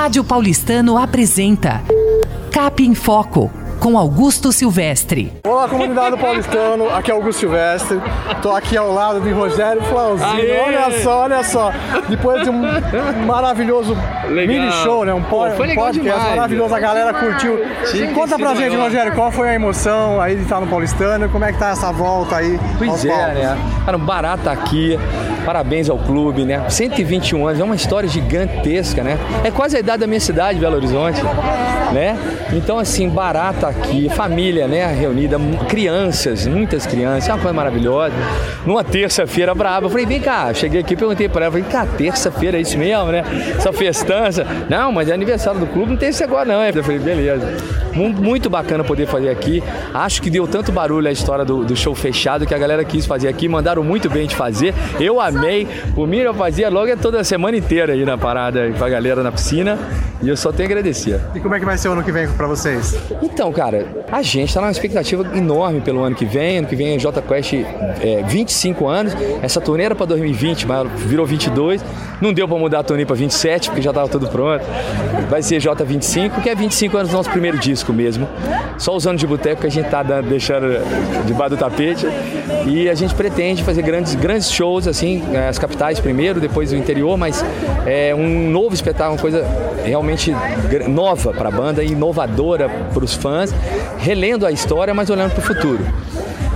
Rádio Paulistano apresenta Cap em Foco com Augusto Silvestre. Olá, comunidade do Paulistano, aqui é Augusto Silvestre. Tô aqui ao lado de Rogério Flauzinho. Aê! Olha só, olha só. Depois de um maravilhoso Legal. mini show, né? Um, Pô, foi legal podcast demais, maravilhoso, a galera curtiu. Tinha Conta pra gente, maior. Rogério, qual foi a emoção aí de estar no Paulistano? Como é que tá essa volta aí? aos Pois é, palcos? né? Cara, um barato aqui. Parabéns ao clube, né? 121 anos, é uma história gigantesca, né? É quase a idade da minha cidade, Belo Horizonte, né? Então, assim, barato aqui, família, né? Reunida, crianças, muitas crianças, é uma coisa maravilhosa. Numa terça-feira braba, eu falei, vem cá, cheguei aqui, perguntei pra ela, falei, cá, terça-feira é isso mesmo, né? Essa festança. Não, mas é aniversário do clube, não tem esse agora não. Eu falei, beleza. Mu- Muito bacana poder fazer aqui. Acho que deu tanto barulho a história do, do show fechado que a galera quis fazer aqui, mandaram muito bem de fazer. Eu amei. Por mim, eu fazia logo toda a semana inteira aí na parada aí com a galera na piscina. E eu só tenho a agradecer. E como é que vai ser o ano que vem pra vocês? Então, cara, a gente tá numa expectativa enorme pelo ano que vem. Ano que vem é J Quest é, 25 anos. Essa turnê era pra 2020, mas virou 22. Não deu pra mudar a turnê pra 27, porque já tava tudo pronto. Vai ser J25, que é 25 anos do nosso primeiro disco mesmo. Só os anos de boteco que a gente tá dando- deixando debaixo do tapete. E a gente pretende fazer grandes, grandes shows, assim, eh, as capitais primeiro, depois o interior, mas é um novo espetáculo, uma coisa realmente nova para a banda, inovadora para os fãs, relendo a história, mas olhando para o futuro.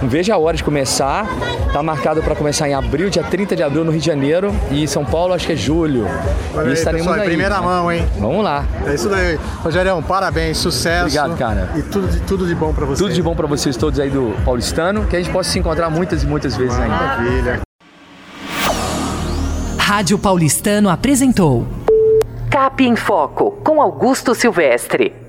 Não vejo a hora de começar. Tá marcado para começar em abril, dia 30 de abril no Rio de Janeiro e São Paulo acho que é julho. Olha e aí, estaremos pessoal, aí. primeira mão, hein? Vamos lá. É isso daí. Rogério, parabéns, sucesso. Obrigado, cara. E tudo de, tudo de bom pra você. Tudo de bom para vocês todos aí do Paulistano, que a gente possa se encontrar muitas e muitas vezes ainda. Maravilha. Rádio Paulistano apresentou Cap em Foco com Augusto Silvestre.